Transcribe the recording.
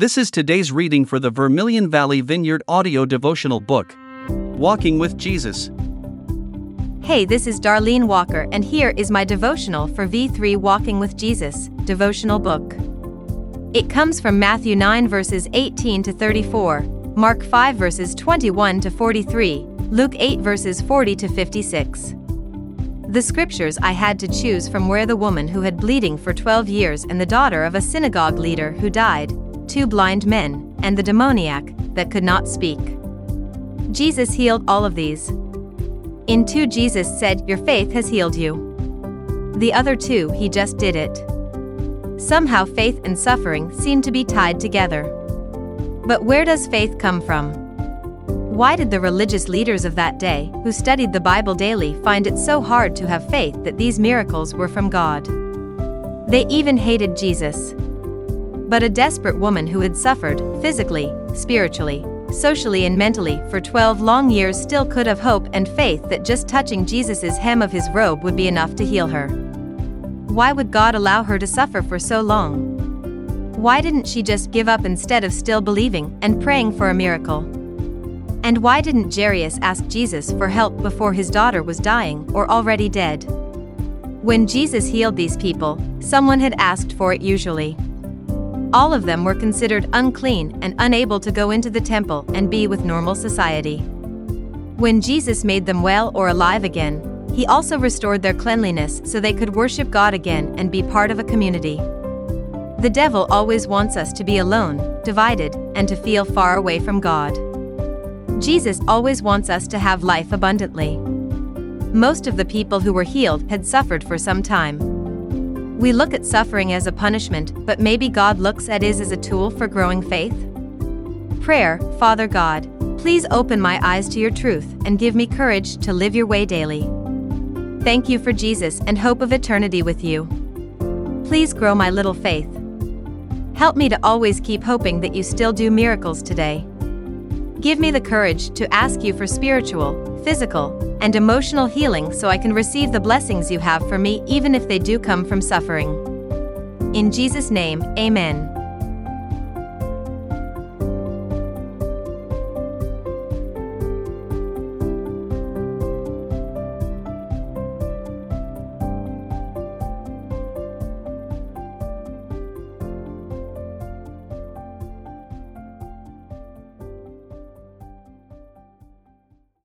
This is today's reading for the Vermilion Valley Vineyard audio devotional book Walking with Jesus. Hey, this is Darlene Walker, and here is my devotional for V3 Walking with Jesus devotional book. It comes from Matthew 9 verses 18 to 34, Mark 5 verses 21 to 43, Luke 8 verses 40 to 56. The scriptures I had to choose from were the woman who had bleeding for 12 years and the daughter of a synagogue leader who died, two blind men, and the demoniac that could not speak. Jesus healed all of these. In two, Jesus said, Your faith has healed you. The other two, he just did it. Somehow, faith and suffering seem to be tied together. But where does faith come from? Why did the religious leaders of that day, who studied the Bible daily, find it so hard to have faith that these miracles were from God? They even hated Jesus. But a desperate woman who had suffered, physically, spiritually, socially, and mentally, for 12 long years still could have hope and faith that just touching Jesus' hem of his robe would be enough to heal her. Why would God allow her to suffer for so long? Why didn't she just give up instead of still believing and praying for a miracle? And why didn't Jairus ask Jesus for help before his daughter was dying or already dead? When Jesus healed these people, someone had asked for it usually. All of them were considered unclean and unable to go into the temple and be with normal society. When Jesus made them well or alive again, he also restored their cleanliness so they could worship God again and be part of a community. The devil always wants us to be alone, divided, and to feel far away from God. Jesus always wants us to have life abundantly. Most of the people who were healed had suffered for some time. We look at suffering as a punishment, but maybe God looks at it as a tool for growing faith? Prayer Father God, please open my eyes to your truth and give me courage to live your way daily. Thank you for Jesus and hope of eternity with you. Please grow my little faith. Help me to always keep hoping that you still do miracles today. Give me the courage to ask you for spiritual, physical, and emotional healing so I can receive the blessings you have for me even if they do come from suffering. In Jesus' name, Amen.